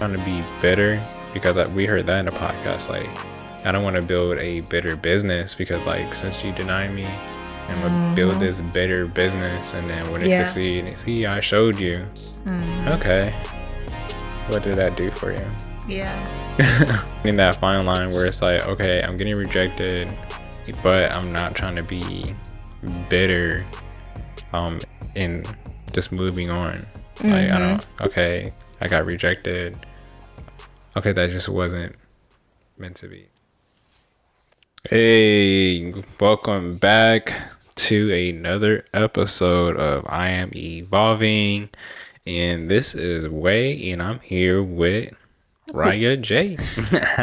trying to be bitter because like, we heard that in the podcast. Like, I don't want to build a bitter business because like since you deny me, I'm gonna build mm-hmm. this bitter business, and then when it Yeah. succeeds, see, I showed you. Mm. Okay, what did that do for you? Yeah. in that fine line where it's like, okay, I'm getting rejected, but I'm not trying to be bitter, um, and just moving on. Like I don't. Mm-hmm. Okay, I got rejected. Okay, that just wasn't meant to be. Hey, welcome back to another episode of I Am Evolving, and this is Way, and I'm here with Riah J.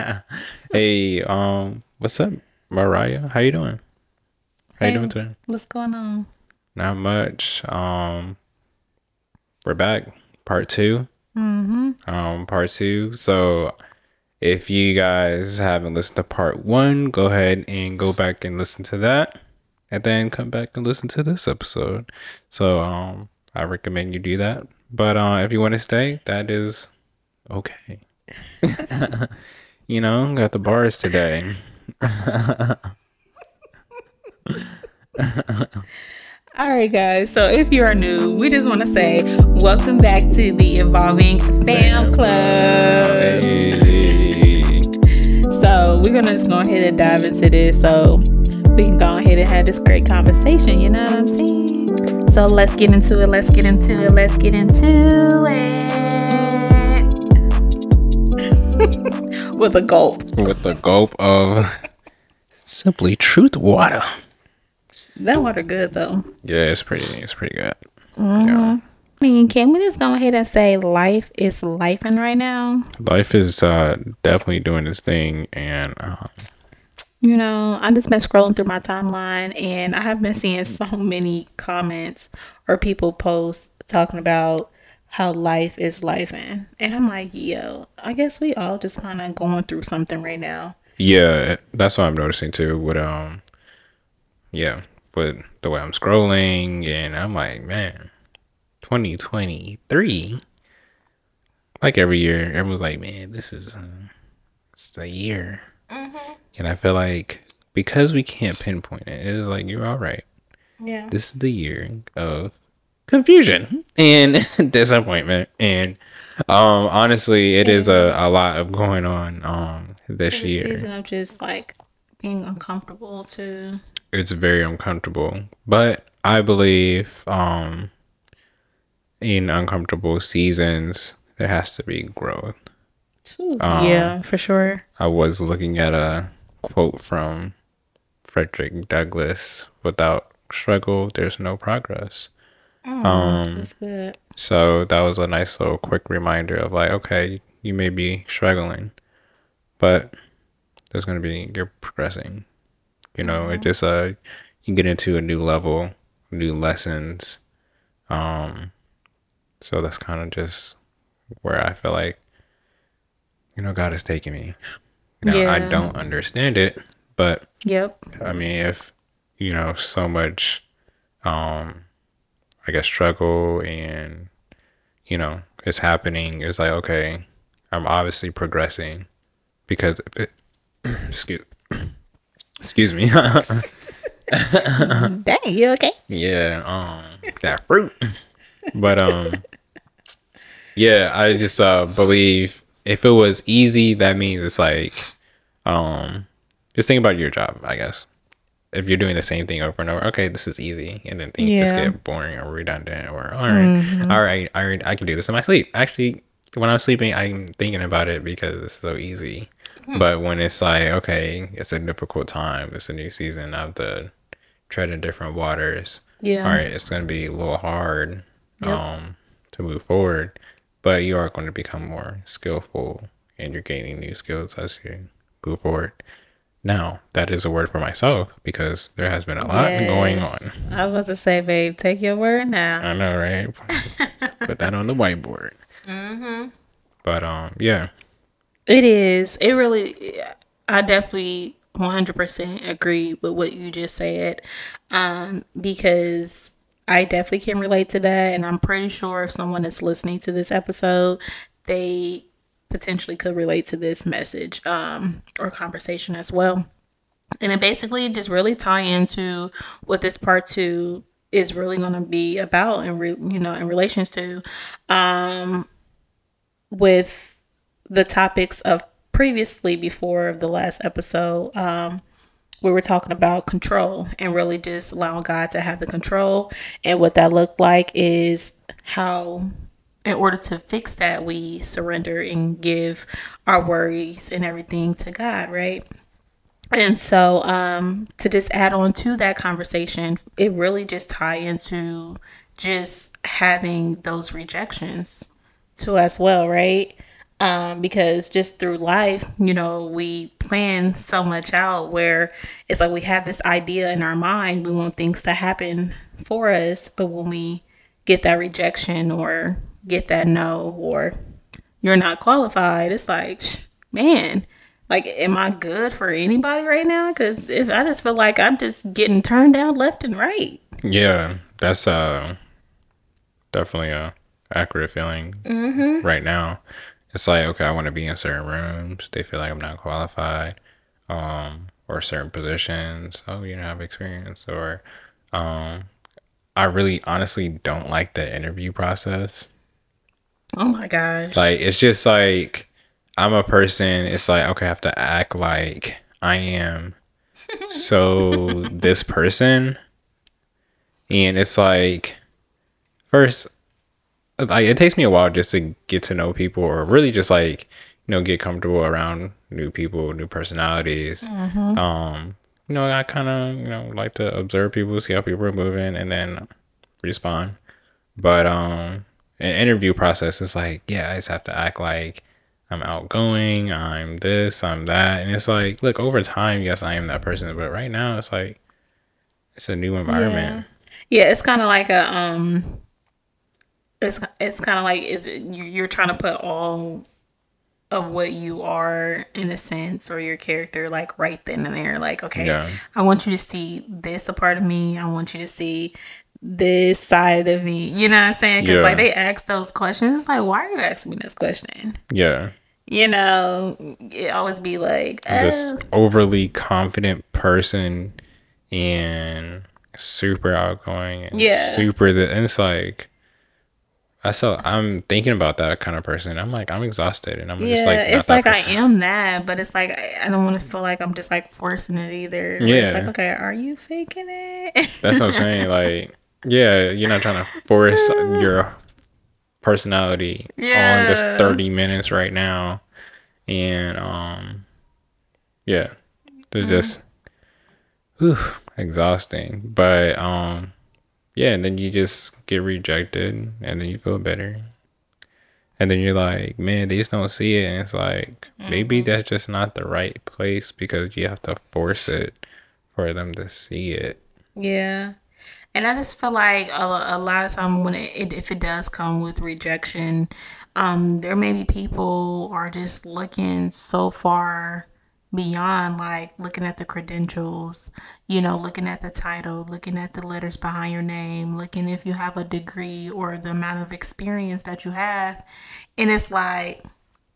hey, um, what's up, Mariah? How you doing? How you doing today? What's going on? Not much. Um, we're back, part 2 Mm-hmm. Um, part two. So, if you guys haven't listened to part one, go ahead and go back and listen to that, and then come back and listen to this episode. So, um, I recommend you do that. But uh, if you want to stay, that is okay. you know, got the bars today. All right, guys. So if you are new, we just want to say welcome back to the Evolving Fam Club. Hey. So we're gonna just go ahead and dive into this, so we can go ahead and have this great conversation. You know what I'm saying? So let's get into it. Let's get into it. Let's get into it. With a gulp. with the gulp of simply truth water. That water good though. Yeah, it's pretty. It's pretty good. Mm-hmm. Yeah. I mean, can we just go ahead and say life is lifing right now? Life is uh, definitely doing its thing, and uh, You know, I just been scrolling through my timeline and I have been seeing so many comments or people post talking about how life is lifing. And I'm like, yo, I guess we all just kind of going through something right now. yeah, that's what I'm noticing too. With um, yeah, with the way I'm scrolling, and I'm like, man, 2023. Like every year, everyone's like, man, this is uh, it's the year, and I feel like because we can't pinpoint it, it is like you're all right. Yeah. this is the year of confusion and disappointment and um honestly it is a, a lot of going on um this year season of just like being uncomfortable too. It's very uncomfortable but i believe um in uncomfortable seasons there has to be growth yeah, for sure. i was looking at a quote from frederick douglass without struggle there's no progress um That's good. So that was a nice little quick reminder of like, okay, you may be struggling, but there's gonna be you're progressing. You know, it just uh you get into a new level, new lessons. Um so that's kind of just where I feel like you know God is taking me. Now I don't understand it, but Yep. I mean, if you know so much, um, I guess struggle and you know it's happening, it's like okay, I'm obviously progressing because if it, excuse excuse me, Dang, you okay? yeah, um, that fruit, but um, yeah, I just uh believe if it was easy, that means it's like, um, just think about your job, I guess. If you're doing the same thing over and over, okay, this is easy, and then things just get boring or redundant, or all right, all right, all right, I can do this in my sleep. Actually, when I'm sleeping, I'm thinking about it because it's so easy. But when it's like, okay, it's a difficult time, it's a new season, I have to tread in different waters. Yeah. All right, it's gonna be a little hard, Yep. um, to move forward, but you are going to become more skillful, and you're gaining new skills as you move forward. Now, that is a word for myself because there has been a lot going on. I was about to say, babe, take your word now. I know, right? Put that on the whiteboard. Mm-hmm. But um, yeah, It is. It really. I definitely 100% agree with what you just said, um, because I definitely can relate to that, and I'm pretty sure if someone is listening to this episode, they potentially could relate to this message um, or conversation as well. And it basically just really tie into what this part two is really going to be about and re- you know in relations to um with the topics of previously before the last episode um we were talking about control and really just allowing God to have the control and what that looked like is how in order to fix that we surrender and give our worries and everything to God right and so um, to just add on to that conversation, it really just tie into just having those rejections too as well, right? Um, because just through life, you know, we plan so much out where it's like we have this idea in our mind, we want things to happen for us, but when we get that rejection or get that no or you're not qualified, it's like, man, like, am I good for anybody right now? Because if I just feel like I'm just getting turned down left and right. Yeah, that's uh definitely a accurate feeling mm-hmm. right now. It's like okay, I want to be in certain rooms. They feel like I'm not qualified, um, or certain positions. Oh, you don't have experience, or um, I really honestly don't like the interview process. Oh my gosh! Like it's just like I'm a person, it's like, okay, I have to act like I am so this person. And it's like, first, like, it takes me a while just to get to know people or really just like, you know, get comfortable around new people, new personalities. Mm-hmm. Um, you know, I kind of, you know, like to observe people, see how people are moving, and then respond. But um, an interview process is like, yeah, I just have to act like I'm outgoing, I'm this, I'm that. And it's like, look, over time, yes, I am that person. But right now, it's like, it's a new environment. Yeah, yeah it's kind of like a, um, it's, it's kind of like, is you're trying to put all of what you are in a sense or your character like right then and there like okay yeah. i want you to see this a part of me i want you to see this side of me. You know what I'm saying? Because yeah. like they ask those questions. It's like, why are you asking me this question? Yeah. You know, it always be like oh. this overly confident person and super outgoing and yeah. super the and it's like I so I'm thinking about that kind of person. I'm like I'm exhausted and I'm yeah, just like it's like I am that, but it's like I, don't want to feel like I'm just like forcing it either. Yeah, it's like okay, are you faking it? That's what I'm saying. Like yeah, you're not trying to force your personality yeah. on this 30 minutes right now. And um yeah, it's mm. just whew, exhausting. But um yeah, and then you just get rejected and then you feel better. And then you're like, man, they just don't see it. And it's like, mm-hmm. maybe that's just not the right place because you have to force it for them to see it. Yeah. And I just feel like a, a lot of time when it, it, if it does come with rejection, um, there may be people are just looking so far beyond like looking at the credentials, you know, looking at the title, looking at the letters behind your name, looking if you have a degree or the amount of experience that you have. And it's like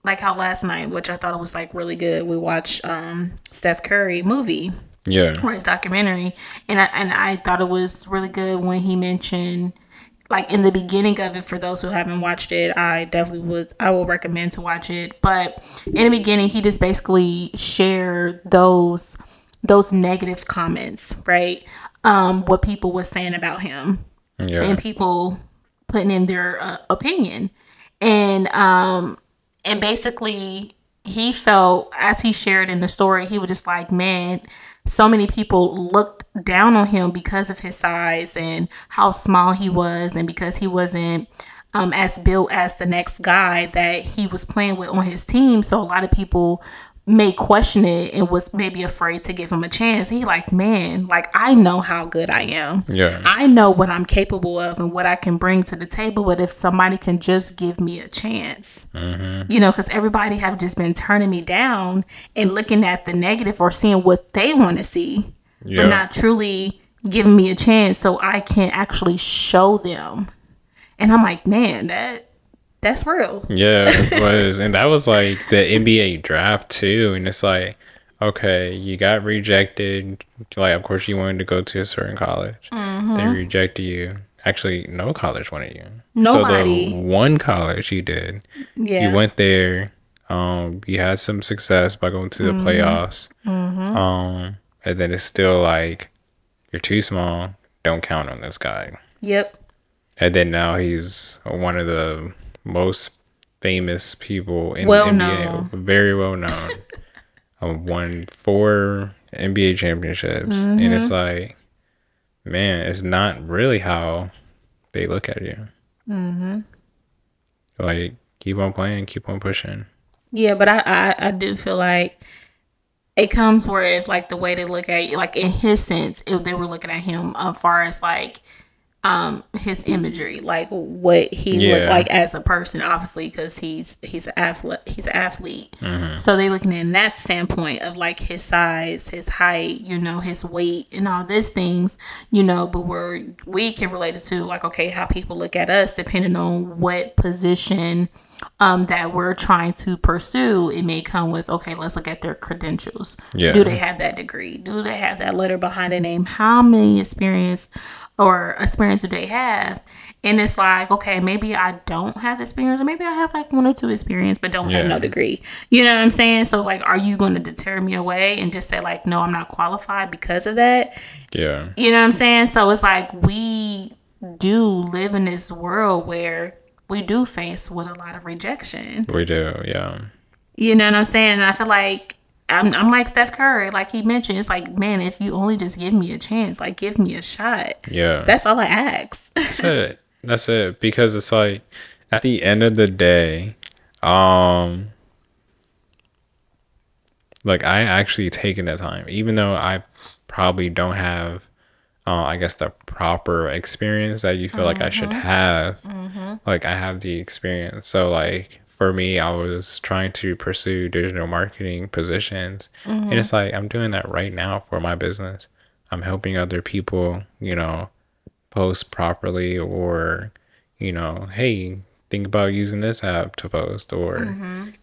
like how last night, which I thought was like really good, we watched um Steph Curry movie. Yeah. Or his documentary. And I, and I thought it was really good when he mentioned like in the beginning of it for those who haven't watched it i definitely would i will recommend to watch it. But in the beginning he just basically shared those those negative comments right? Um what people were saying about him. Yeah. and people putting in their uh, opinion. And um and basically he felt as he shared in the story he was just like man so many people looked down on him because of his size and how small he was and because he wasn't um, as built as the next guy that he was playing with on his team. So a lot of people may question it and was maybe afraid to give him a chance. He like, man, like I know how good I am. Yeah. I know what I'm capable of and what I can bring to the table. But if somebody can just give me a chance, mm-hmm. you know, because everybody have just been turning me down and looking at the negative or seeing what they want to see, yeah. but not truly giving me a chance so I can actually show them. And I'm like, man, that That's real. Yeah, it was. and that was like the NBA draft too. And it's like, okay, you got rejected. Like, of course, you wanted to go to a certain college. Mm-hmm. They rejected you. Actually, no college wanted you. Nobody. So the one college you did, Yeah. you went there. Um, you had some success by going to the Mm-hmm. playoffs. Um, and then it's still like, you're too small. Don't count on this guy. Yep. And then now he's one of the most famous people in Well the NBA. known. Very well known. um, won four NBA championships. And Mm-hmm. it's like, man, it's not really how they look at you. Mm-hmm. Like, keep on playing, keep on pushing. Yeah, but I, I I do feel like it comes where if like the way they look at you, like in his sense, if they were looking at him as far as like um his imagery, like what he looked like as a person, obviously because he's he's an athlete, he's an athlete. Mm-hmm. So they looking in that standpoint of like his size, his height, you know, his weight, and all these things, you know. But where we can relate it to like okay, how people look at us depending on what position um, that we're trying to pursue, it may come with okay, let's look at their credentials. Yeah. Do they have that degree? Do they have that letter behind their name? How many experience or experience do they have? And it's like, okay, maybe I don't have experience, or maybe I have like one or two experience, but don't have no degree. You know what I'm saying? So like, are you going to deter me away and just say like, no, I'm not qualified because of that? Yeah. You know what I'm saying? So it's like we do live in this world where we do face with a lot of rejection. We do. Yeah. You know what I'm saying? And I feel like I'm, I'm like Steph Curry, like he mentioned. It's like, man, if you only just give me a chance, like give me a shot. Yeah. That's all I ask. That's it. That's it. Because it's like at the end of the day, um like I actually taken the time, even though I probably don't have uh, I guess the proper experience that you feel like I should mm-hmm. have. Mm-hmm. Like I have the experience. So like for me, I was trying to pursue digital marketing positions. And mm-hmm. it's like I'm doing that right now for my business. I'm helping other people, you know, post properly or you know hey think about using this app to post or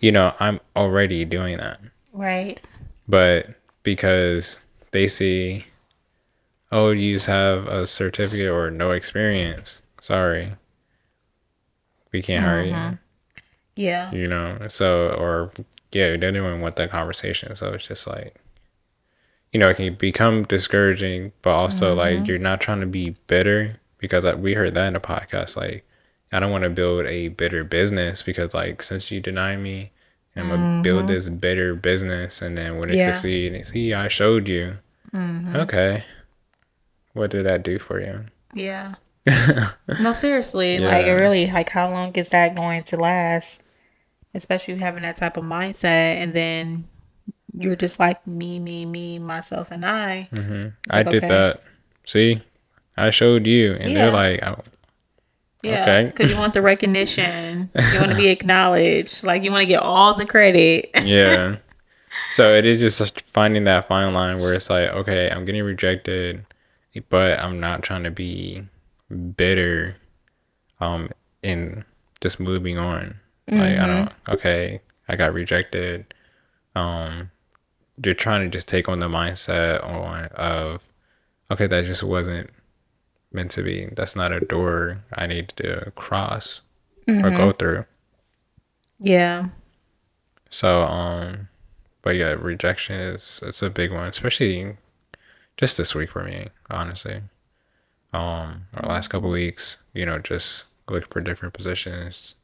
you know i'm already doing that Right. but because they see oh you just have a certificate or no experience. Sorry. We can't hire you. Mm-hmm. Yeah. you know so or yeah they don't even want that conversation. So it's just like you know it can become discouraging but also mm-hmm. like you're not trying to be bitter because like, we heard that in the podcast. Like i don't want to build a bitter business because like since you deny me i'm gonna build mm-hmm. this bitter business and then when it Yeah. succeeds see i showed you. Okay what did that do for you Yeah. no, seriously. Yeah. Like, it really, like, how long is that going to last? Especially having that type of mindset, and then you're just like me, me, me, myself, and I. Mm-hmm. I like, did okay. that see i showed you and Yeah. they're like oh, Yeah, Okay. because you want the recognition, you want to be acknowledged, like you want to get all the credit. yeah. So it is just finding that fine line where it's like, okay, I'm getting rejected, but I'm not trying to be bitter, um, in just moving on. Like I don't, okay, I got rejected. Um, you're trying to just take on the mindset on of, okay, that just wasn't meant to be. That's not a door I need to cross or go through. Yeah, So, um, but yeah, rejection is it's a big one, especially just this week for me, honestly. Um, our last couple weeks, you know, just looking for different positions,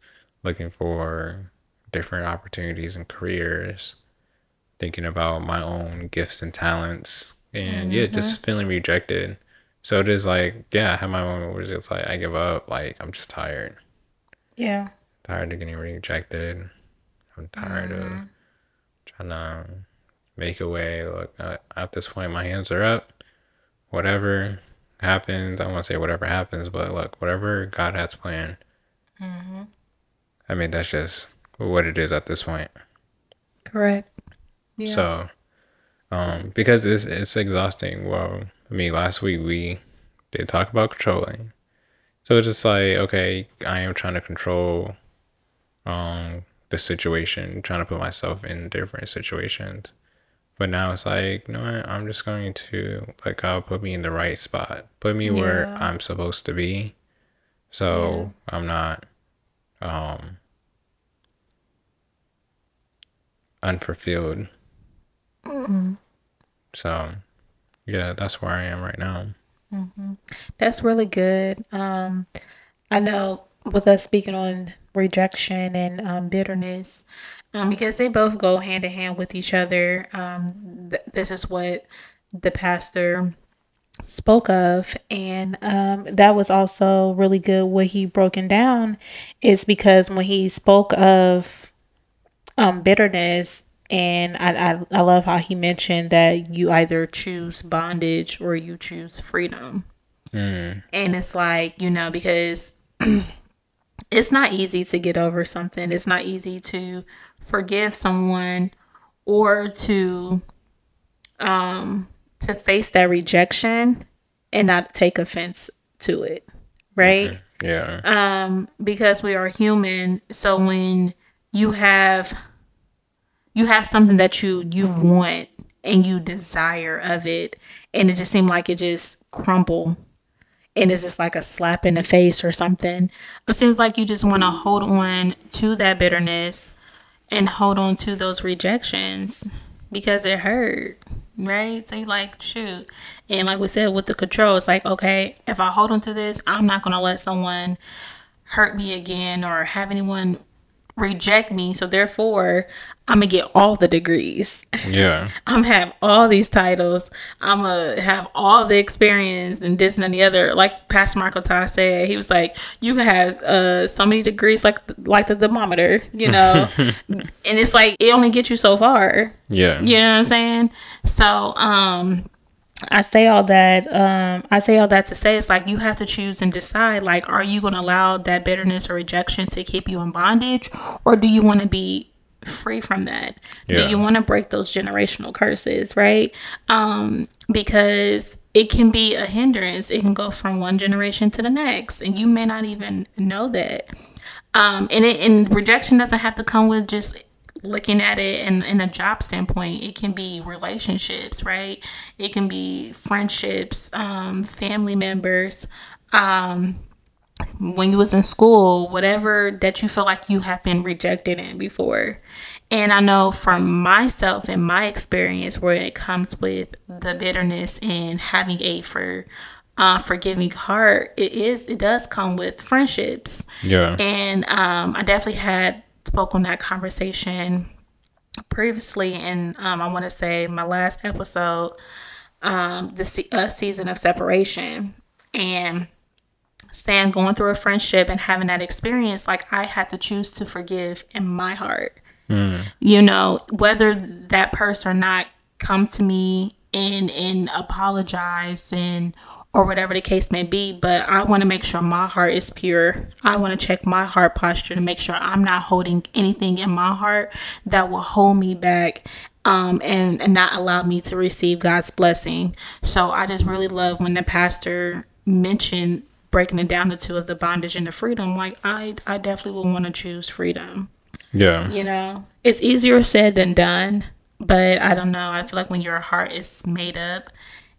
looking for different opportunities and careers, thinking about my own gifts and talents, and yeah, just feeling rejected. So it is like, yeah, I have my moment where it's like I give up, like I'm just tired yeah, tired of getting rejected. I'm tired of trying to make a way. Look, uh, at this point, my hands are up. Whatever happens, I won't say whatever happens, but look, whatever God has planned. I mean, that's just what it is at this point. correct. Yeah. So, um, because it's it's exhausting. Well, I mean, last week we did talk about controlling. So it's just like, okay, I am trying to control um the situation, trying to put myself in different situations. But now it's like, you know what? I'm just going to let God put me in the right spot, put me where I'm supposed to be. So I'm not um unfulfilled. So yeah, that's where I am right now. That's really good. Um, I know with us speaking on rejection and um, bitterness, um, because they both go hand in hand with each other. Um, th- this is what the pastor spoke of, and um, that was also really good. What he broken down is because when he spoke of um, bitterness. And I, I, I love how he mentioned that you either choose bondage or you choose freedom. And it's like, you know, because it's not easy to get over something. It's not easy to forgive someone or to um to face that rejection and not take offense to it. Right? Yeah. um because we are human so when you have you have something that you you want and you desire of it and it just seemed like it just crumble and it's just like a slap in the face or something. It seems like you just want to hold on to that bitterness and hold on to those rejections because it hurt right? So you like shoot. And like we said with the control it's like okay if i hold on to this i'm not gonna let someone hurt me again or have anyone reject me so therefore i'm gonna get all the degrees Yeah. i'm gonna have all these titles i'm gonna have all the experience and this and the other like pastor marco Todd said he was like you can have uh so many degrees like like the thermometer you know and it's like it only gets you so far Yeah. you know what I'm saying? So, um, I say all that. Um, I say all that to say it's like you have to choose and decide. Like, are you going to allow that bitterness or rejection to keep you in bondage, or do you want to be free from that? Yeah. Do you want to break those generational curses? Right? Um, because it can be a hindrance. It can go from one generation to the next, and you may not even know that. Um, and it and rejection doesn't have to come with just looking at it in, in a job standpoint it can be relationships right? It can be friendships um, family members um, when you was in school whatever that you feel like you have been rejected in before. And i know from myself and my experience where it comes with the bitterness and having a for uh, forgiving heart it is it does come with friendships. Yeah. and um, I definitely had spoke on that conversation previously, and um, I want to say my last episode, um, the se- uh, season of separation, and saying going through a friendship and having that experience, like I had to choose to forgive in my heart. You know, whether that person or not come to me and and apologize and or whatever the case may be, but I want to make sure my heart is pure. I want to check my heart posture to make sure I'm not holding anything in my heart that will hold me back um, and, and not allow me to receive God's blessing. So I just really love when the pastor mentioned breaking it down to two of the bondage and the freedom. Like I, I definitely would want to choose freedom. Yeah. You know, it's easier said than done, but I don't know. I feel like when your heart is made up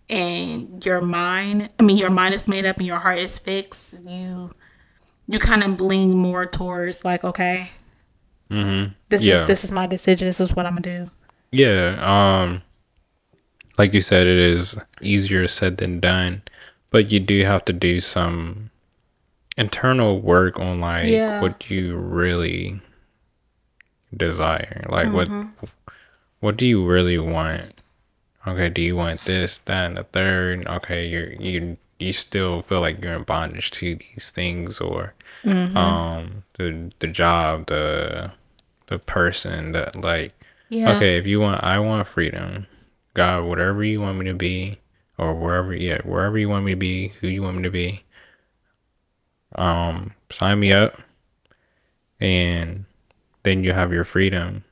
and your mind, I mean, your mind is made up and your heart is fixed, you you kind of lean more towards like, okay, this Yeah. is this is my decision. This is what I'm gonna do. Yeah, um like you said it is easier said than done, but you do have to do some internal work on like Yeah. what you really desire. Like Mm-hmm. what what do you really want? Okay, do you want this, that, and the third? Okay, you're you you still feel like you're in bondage to these things or Mm-hmm. um the the job, the the person that like Yeah. Okay, if you want, I want freedom. God, whatever you want me to be, or wherever, yeah, wherever you want me to be, who you want me to be, um, sign me up, and then you have your freedom.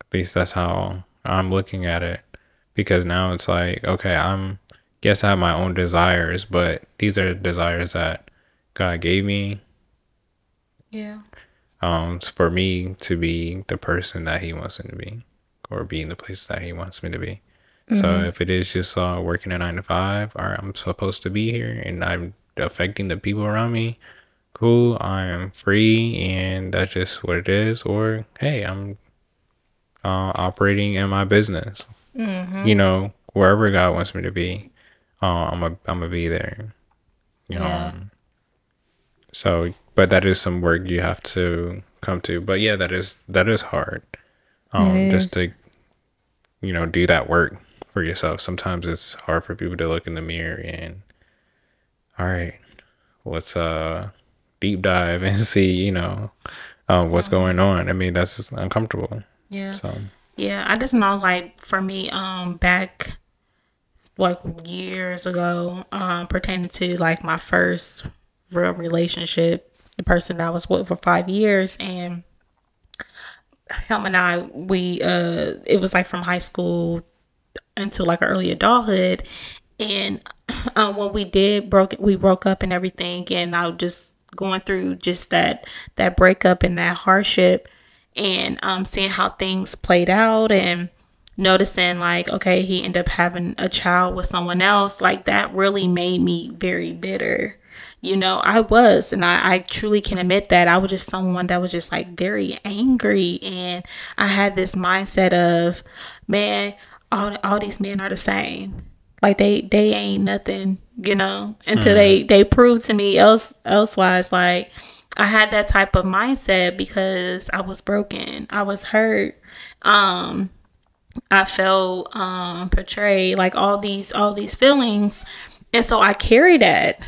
At least that's how I'm looking at it, because now it's like, okay, I'm, yes, I have my own desires, but these are desires that God gave me. Yeah. um, for me to be the person that he wants me to be, or be in the place that he wants me to be. Mm-hmm. So if it is just uh, working a nine to five, or I'm supposed to be here and I'm affecting the people around me, cool. I am free, and that's just what it is. Or hey, I'm uh, operating in my business. Mm-hmm. You know, wherever God wants me to be, uh, I'm a, I'm gonna be there. You know. Yeah. So, but that is some work you have to come to. But yeah, that is that is hard. Um, is. just to you know do that work for yourself. Sometimes it's hard for people to look in the mirror and all right, let's uh deep dive and see you know uh, what's going on. I mean that's uncomfortable. Yeah. So. Yeah, I just know like for me, um, back like years ago, um, pertaining to like my first real relationship, the person I was with for five years, and him and I, we uh, it was like from high school until like early adulthood, and um, when we did broke, we broke up and everything, and I was just going through just that that breakup and that hardship, and um, seeing how things played out and noticing like okay he ended up having a child with someone else like that really made me very bitter. You know i was and I, I truly can admit that. I was just someone that was just like very angry and i had this mindset of man all, all these men are the same. Like they they ain't nothing you know until mm. they they prove to me else elsewise like i had that type of mindset because i was broken. I was hurt. Um I felt um portrayed like all these all these feelings. And so I carried that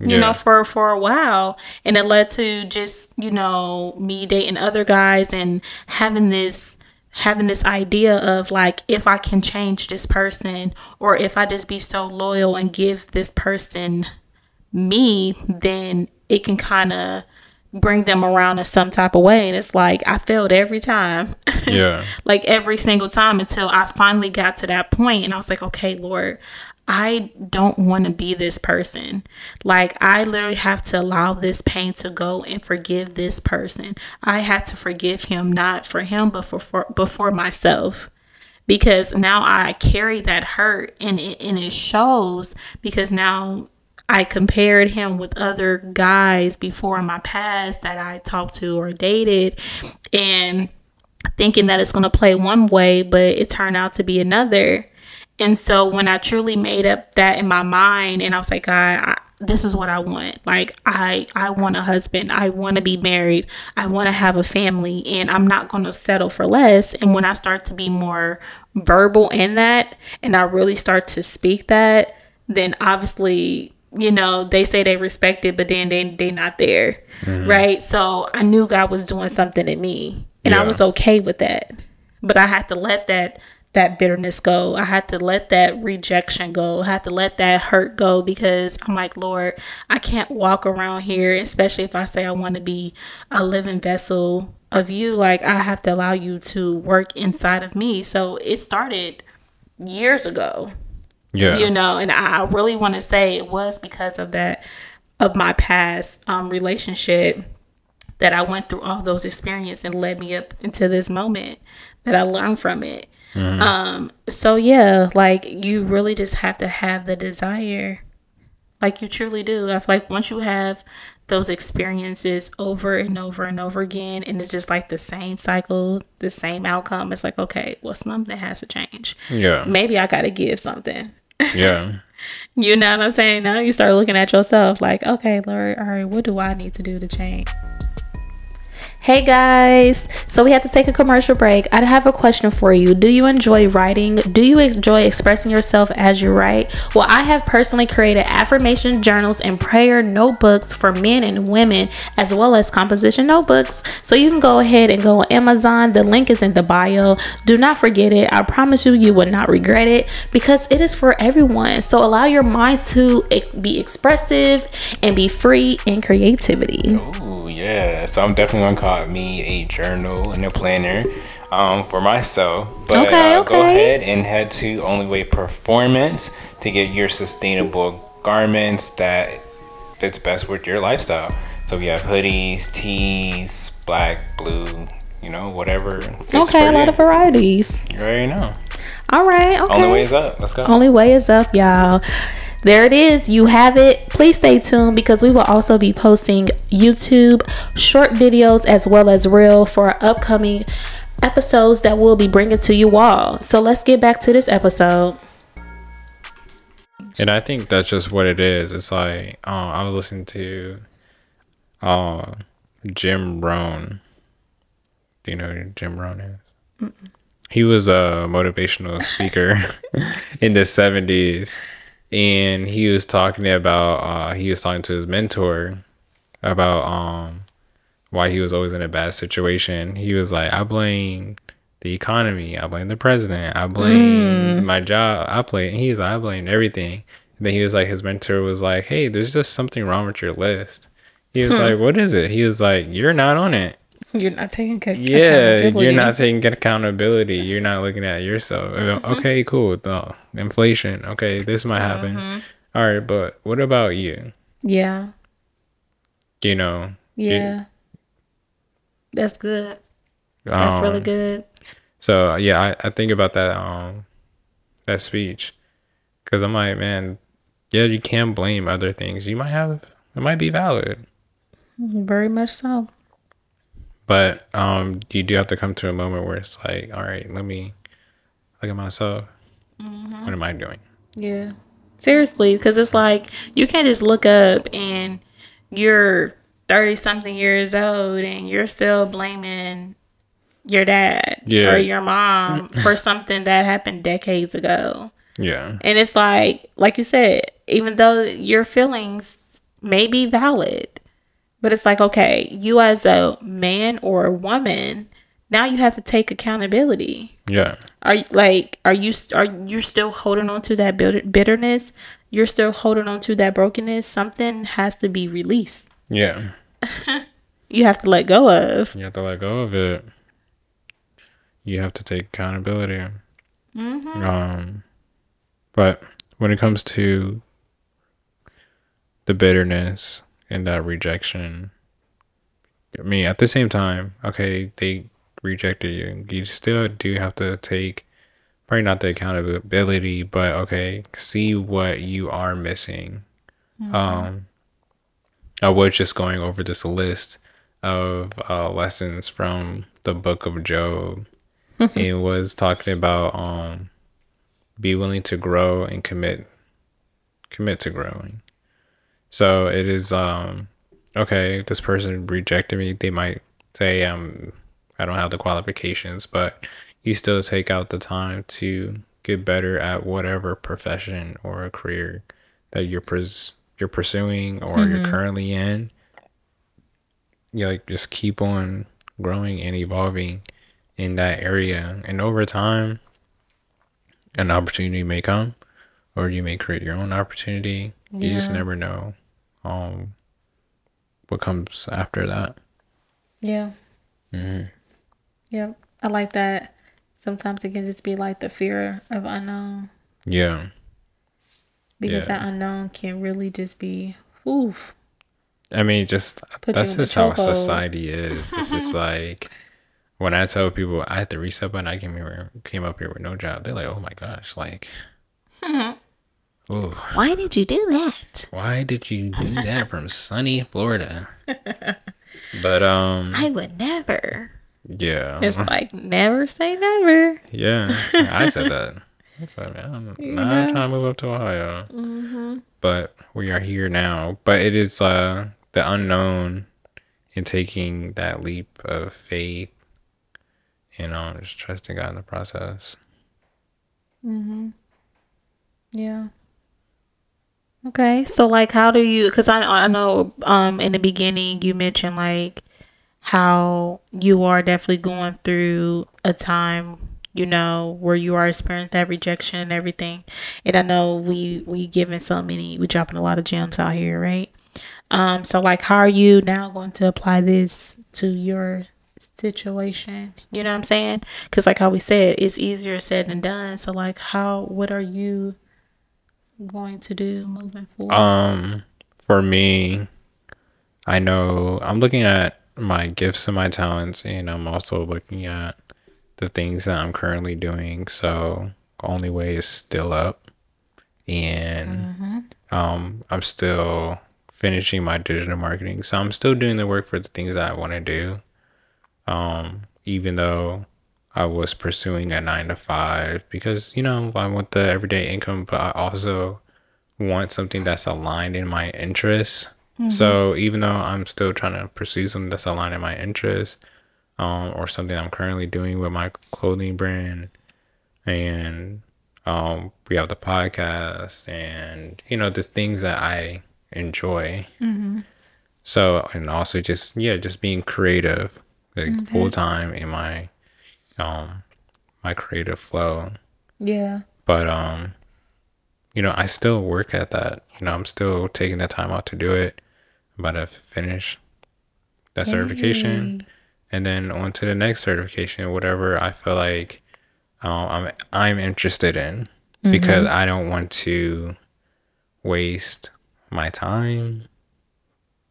you yeah. know for for a while. And it led to just you know me dating other guys and having this having this idea of like if I can change this person or if I just be so loyal and give this person me then it can kind of bring them around in some type of way and it's like i failed every time. Yeah. Like every single time until i finally got to that point and i was like okay lord i don't want to be this person. Like i literally have to allow this pain to go and forgive this person. I have to forgive him not for him but for, for before myself. Because now I carry that hurt and it, and it shows because now I compared him with other guys before in my past that I talked to or dated and thinking that it's going to play one way, but it turned out to be another. And so when I truly made up that in my mind and I was like, God, I, this is what I want. Like I I want a husband. I want to be married. I want to have a family and I'm not going to settle for less. And when I start to be more verbal in that and I really start to speak that, then obviously you know they say they respect it but then they they not there. Mm-hmm. right? So i knew god was doing something in me and yeah. i was okay with that. But i had to let that that bitterness go. I had to let that rejection go. I had to let that hurt go because i'm like lord i can't walk around here especially if i say i want to be a living vessel of you. Like i have to allow you to work inside of me. So it started years ago yeah. You know, and I really want to say it was because of that, of my past um, relationship that I went through all those experiences and led me up into this moment that I learned from it. Mm-hmm. Um, so yeah, like you really just have to have the desire. Like you truly do. I feel like once you have those experiences over and over and over again and it's just like the same cycle, the same outcome, it's like, okay, well something has to change. Yeah. Maybe I gotta give something. Yeah. you know what I'm saying? Now you start looking at yourself like, okay, Lord, all right, what do I need to do to change? Hey guys, so we have to take a commercial break. I have a question for you. Do you enjoy writing? Do you enjoy expressing yourself as you write? Well, I have personally created affirmation journals and prayer notebooks for men and women, as well as composition notebooks. So you can go ahead and go on Amazon. The link is in the bio. Do not forget it. I promise you, you will not regret it because it is for everyone. So allow your mind to be expressive and be free in creativity. Yeah. So I'm definitely to call me a journal and a planner um, for myself. But okay, uh, okay. go ahead and head to Only Way Performance to get your sustainable garments that fits best with your lifestyle. So we have hoodies, tees, black, blue, you know, whatever. fits Okay, a lot you. of varieties. You already know. All right. Okay. Only way is up. Let's go. Only way is up, y'all. There it is. You have it. Please stay tuned because we will also be posting YouTube short videos as well as real for our upcoming episodes that we'll be bringing to you all. So let's get back to this episode. And I think that's just what it is. It's like uh, I was listening to uh, Jim Rohn. Do you know who Jim Rohn is? He was a motivational speaker in the seventies, and he was talking about uh, he was talking to his mentor about um why he was always in a bad situation. He was like, I blame the economy. I blame the president. I blame my job. I blame. He's like, I blame everything. And then he was like, his mentor was like, Hey, there's just something wrong with your list. He was like, What is it? He was like, You're not on it. You're not taking ca- Yeah, you're not taking accountability. You're not looking at yourself. Uh, Okay, cool. No, inflation. Okay, this might happen. All right, but what about you? Yeah. You know. Yeah. That's good. That's really um, good. So yeah, I, I think about that um that speech because I'm like, man, yeah, you can blame other things. You might have it might be valid, Very much so. But um you do have to come to a moment where it's like, all right, let me look at myself. What am I doing? Yeah. Seriously, because it's like you can't just look up and you're 30 something years old and you're still blaming your dad Yeah. or your mom for something that happened decades ago. Yeah, And it's like, like you said, even though your feelings may be valid, but it's like, okay, you as a man or a woman, now you have to take accountability. yeah, Are you like are you are you still holding on to that bitter- bitterness? You're still holding on to that brokenness. Something has to be released. yeah. You have to let go of. You have to let go of it. You have to take accountability. Um, but when it comes to the bitterness and that rejection, I mean, at the same time, okay, they rejected you. You still do have to take probably not the accountability, but okay, see what you are missing. Um, I was just going over this list of uh, lessons from the book of Job. it was talking about um, be willing to grow and commit commit to growing. So it is um okay, this person rejected me, they might say um I don't have the qualifications, but you still take out the time to get better at whatever profession or a career that you're pres- you're pursuing or you're currently in. You like just keep on growing and evolving in that area. And over time an opportunity may come or you may create your own opportunity. You just never know um what comes after that Yeah. Yep. I like that. Sometimes it can just be like the fear of unknown yeah because Yeah. that unknown can really just be, oof. i mean just Put that's you in a just how society is it's just like when i tell people i had the reset button i came here came up here with no job they're like oh my gosh like Ooh, Why did you do that? why did you do that from sunny florida but um I would never. yeah It's like never say never. Yeah, I said that. I said, man, I'm not trying to move up to Ohio. But we are here now. But it is uh, the unknown and taking that leap of faith and know, just trusting God in the process. Yeah. Okay, so like, how do you? Because I I know um in the beginning you mentioned like how you are definitely going through a time you know where you are experiencing that rejection and everything, and I know we we giving so many we dropping a lot of gems out here, right? Um, so like, how are you now going to apply this to your situation? You know what I'm saying? Because like how we said, it's easier said than done. So like, how what are you going to do moving forward? Um, for me, I know I'm looking at my gifts and my talents, and I'm also looking at the things that I'm currently doing. So only way is still up, and um, I'm still finishing my digital marketing. So I'm still doing the work for the things that I want to do. Um, even though I was pursuing a nine to five because you know I want the everyday income, but I also want something that's aligned in my interests. So even though I'm still trying to pursue something that's aligned in my interests, um, or something I'm currently doing with my clothing brand, and um, we have the podcast, and you know the things that I enjoy. So and also just yeah, just being creative, like full time in my um my creative flow. Yeah. But um, you know, I still work at that. You know, I'm still taking the time out to do it. I'm about to finish that certification, and then on to the next certification, whatever I feel like um, I'm I'm interested in, because I don't want to waste my time.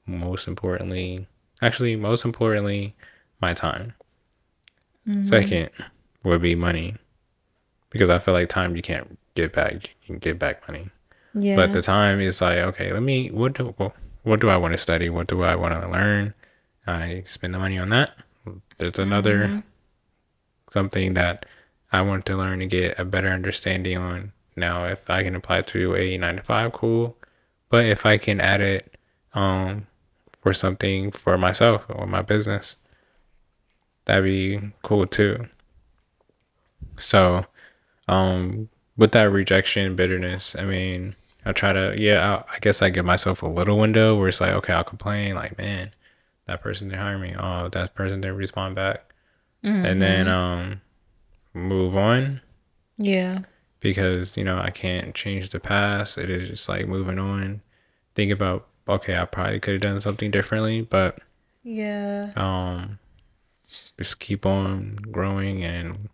Most importantly, actually, most importantly, my time. Second would be money, because I feel like time you can't get back. You can get back money. Yeah. But the time is like, okay, let me what do what, what do I want to study? What do I want to learn? I spend the money on that. There's another something that I want to learn to get a better understanding on. Now, if I can apply to a nine to five, cool. But if I can add it um for something for myself or my business, that'd be cool too. So, um, with that rejection, bitterness, I mean, I try to, yeah, I, I guess I give myself a little window where it's like, okay, I'll complain, like, man, that person didn't hire me. Oh, that person didn't respond back. And then, um, move on yeah. because, you know, I can't change the past. It is just like moving on. Think about, okay, I probably could have done something differently, but, Yeah. um, just keep on growing and,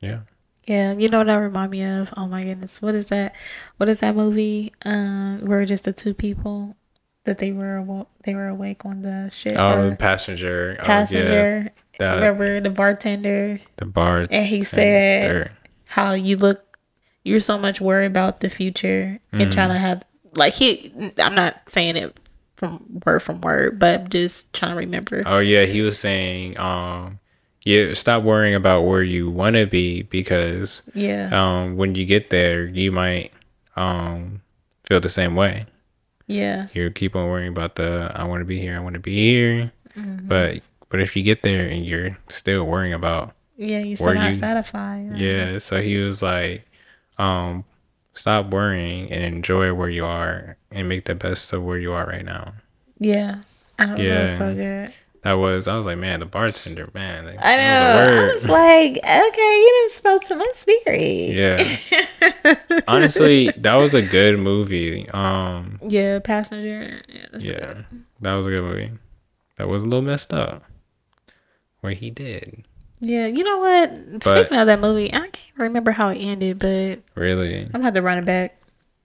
yeah. Yeah, you know what that remind me of? Oh my goodness, what is that? What is that movie? Um, where just the two people that they were awo- they were awake on the ship. Oh, or passenger. Oh, yeah. passenger. That- Remember the bartender The bar. and he said how you look. You're so much worried about the future and trying to have like he. I'm not saying it from word from word, but just trying to remember. Oh yeah, he was saying, um, yeah, stop worrying about where you want to be because, Yeah, um, when you get there, you might, um, feel the same way. yeah, You keep on worrying about the, I want to be here, I want to be here, Mm-hmm. but but if you get there and you're still worrying about, yeah. you're still not you- satisfied. yeah, so he was like, um, stop worrying and enjoy where you are and make the best of where you are right now. yeah. Oh, yeah. That was so good. That was, I was like, man, the bartender, man. like, I that was know. I was like, okay, you didn't spoke to my spirit. Yeah. Honestly, that was a good movie. Um, Yeah, passenger. Yeah, that's yeah, good. that was a good movie. That was a little messed up. Where he did. Yeah, you know what? Speaking of that movie, I can't remember how it ended, but Really? I'm gonna have to run it back.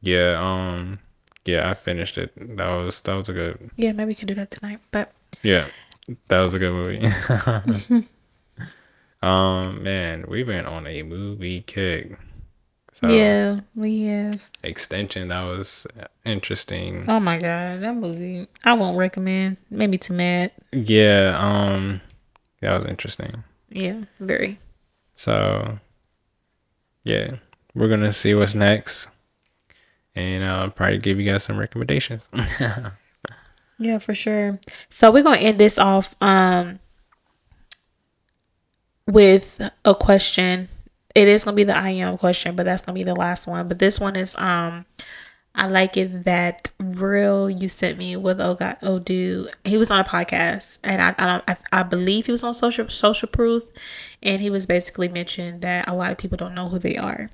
Yeah, um yeah, I finished it. That was that was a good Yeah, maybe we can do that tonight. But yeah. That was a good movie. um man, we've been on a movie kick. So yeah, we have. extension, that was interesting. Oh my god, that movie I won't recommend. Made me too mad. Yeah, um that was interesting. Yeah, very. So, yeah, we're gonna see what's next, and I'll probably give you guys some recommendations. Yeah, for sure. So we're gonna end this off um with a question. It is gonna be the I am question, but that's gonna be the last one. But this one is um I like it that real you sent me with oh god oh dude he was on a podcast and I I, don't, I I believe he was on social social proof and he was basically mentioned that a lot of people don't know who they are.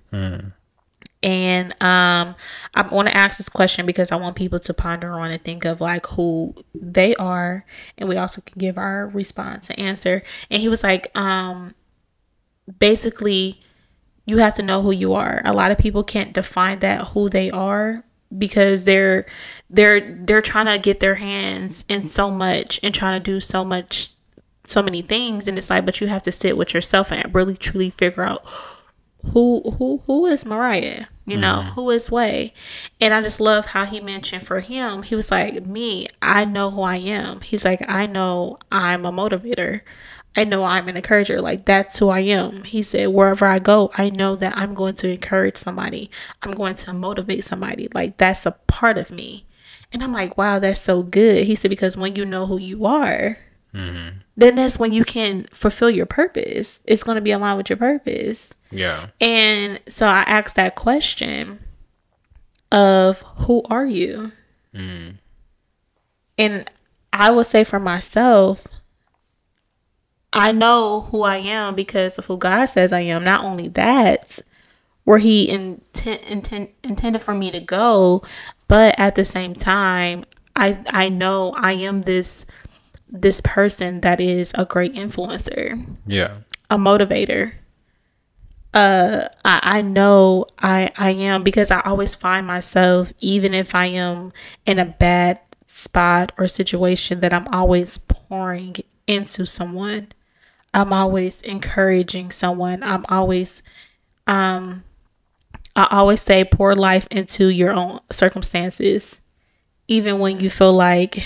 And um I want to ask this question because I want people to ponder on and think of like who they are and we also can give our response and answer. And he was like um basically you have to know who you are. A lot of people can't define that who they are because they're they're they're trying to get their hands in so much and trying to do so much so many things. And it's like but you have to sit with yourself and really truly figure out who who who is Mariah you know mm. who is Way and I just love how he mentioned for him he was like me I know who I am. He's like I know I'm a motivator I know I'm an encourager. Like that's who I am. He said, wherever I go, I know that I'm going to encourage somebody. I'm going to motivate somebody. Like that's a part of me. And I'm like, wow, that's so good. He said, because when you know who you are, mm-hmm. then that's when you can fulfill your purpose. It's going to be aligned with your purpose. Yeah. And so I asked that question of who are you? Mm. And I will say for myself, I know who I am because of who God says I am. Not only that, where He intent, intent, intended for me to go, but at the same time, I I know I am this this person that is a great influencer. Yeah. A motivator. Uh I, I know I I am because I always find myself even if I am in a bad spot or situation that I'm always pouring into someone I'm always encouraging someone. I'm always um I always say pour life into your own circumstances even when you feel like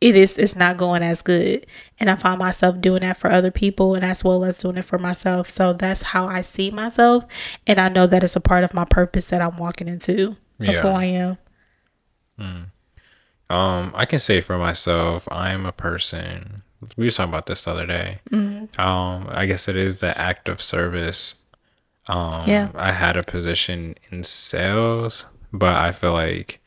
it is it's not going as good and i find myself doing that for other people and as well as doing it for myself so that's how i see myself and i know that it's a part of my purpose that i'm walking into yeah. of who i am mm. um i can say for myself i'm a person we were talking about this the other day. Mm-hmm. Um, I guess it is the act of service. Um, yeah. I had a position in sales, but I feel like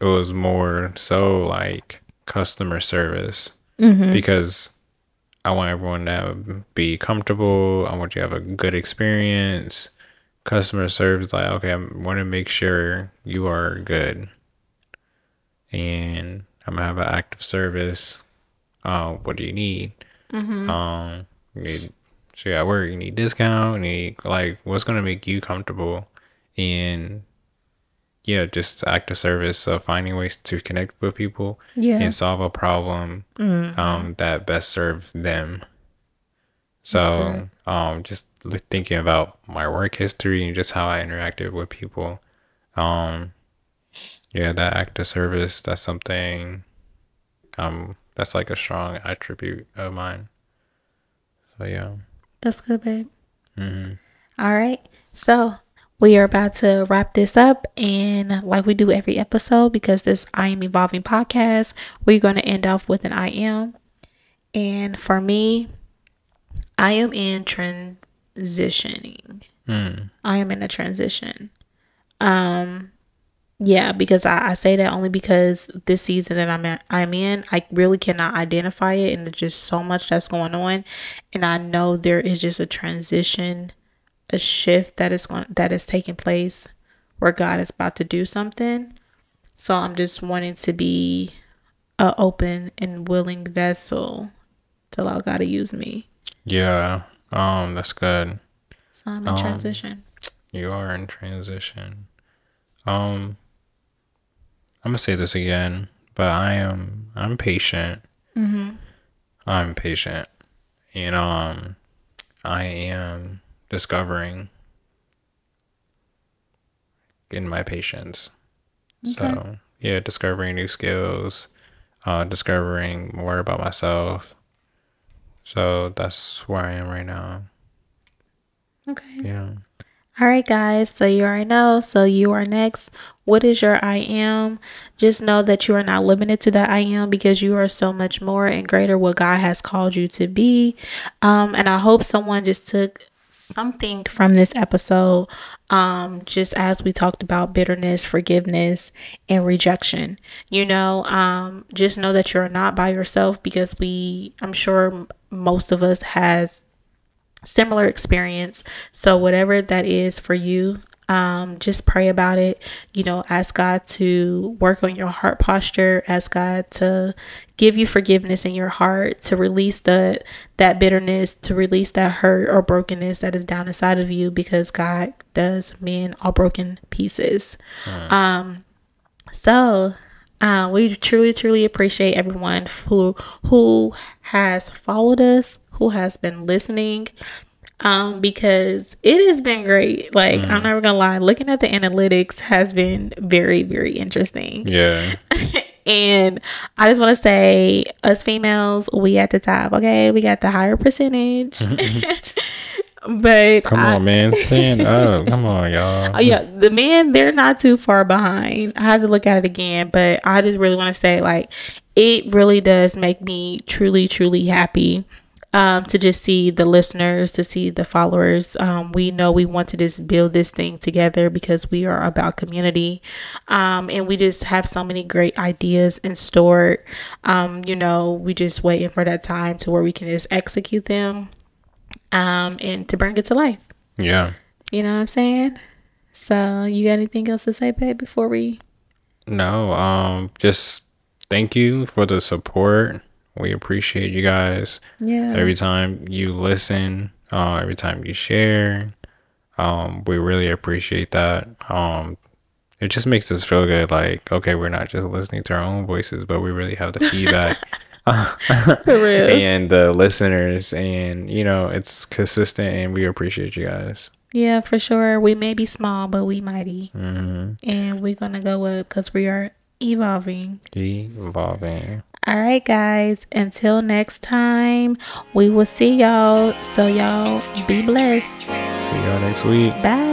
it was more so like customer service mm-hmm. because I want everyone to be comfortable. I want you to have a good experience. Customer service, like, okay, I want to make sure you are good. And I'm going to have an active service uh, what do you need? Mm-hmm. Um, you need so at work, you need discount, you need like what's gonna make you comfortable and yeah, just act of service. So finding ways to connect with people yeah. and solve a problem mm-hmm. um, that best serves them. So um, just thinking about my work history and just how I interacted with people. Um, yeah, that act of service, that's something um that's like a strong attribute of mine. So yeah. That's good, babe. Mm-hmm. All right. So we are about to wrap this up and like we do every episode because this I am evolving podcast, we're going to end off with an I am. And for me, I am in transitioning. Mm. I am in a transition. Um yeah, because I, I say that only because this season that I'm at, I'm in, I really cannot identify it, and there's just so much that's going on, and I know there is just a transition, a shift that is going that is taking place, where God is about to do something. So I'm just wanting to be a open and willing vessel to allow God to use me. Yeah, um, that's good. So I'm in um, transition. You are in transition. Um, I'm gonna say this again, but I am I'm patient. Mm-hmm. I'm patient, and um, I am discovering in my patience. Okay. So yeah, discovering new skills, uh, discovering more about myself. So that's where I am right now. Okay. Yeah. All right, guys. So you already know. So you are next. What is your I am? Just know that you are not limited to that I am because you are so much more and greater what God has called you to be. Um, and I hope someone just took something from this episode um just as we talked about bitterness forgiveness and rejection you know um just know that you're not by yourself because we i'm sure most of us has similar experience. So, whatever that is for you, Um, just pray about it. You know, ask God to work on your heart posture. Ask God to give you forgiveness in your heart, to release the that bitterness, to release that hurt or brokenness that is down inside of you, because God does mend all broken pieces. Mm. Um, so uh, we truly, truly appreciate everyone who who has followed us, who has been listening, um, because it has been great. Like mm. I'm never gonna lie, looking at the analytics has been very, very interesting. Yeah. and I just want to say, us females, we at the top. Okay, we got the higher percentage. But come I, on, man, stand up. Come on, y'all. Oh, yeah, the men they're not too far behind. I have to look at it again, but I just really want to say like it really does make me truly, truly happy. Um, to just see the listeners, to see the followers. Um, we know we want to just build this thing together because we are about community. Um, and we just have so many great ideas in store. Um, you know, we just waiting for that time to where we can just execute them um, and to bring it to life. Yeah. You know what I'm saying? So, you got anything else to say, babe, before we? No, um, just thank you for the support. We appreciate you guys. Yeah. Every time you listen, uh, every time you share, um, we really appreciate that. Um, it just makes us feel good. Like, okay, we're not just listening to our own voices, but we really have the feedback. and the listeners and you know it's consistent and we appreciate you guys. Yeah for sure. We may be small but we mighty. Mm-hmm. and we're gonna go up because we are evolving. Evolving. All right guys. Until next time we will see y'all. So y'all be blessed. See y'all next week. Bye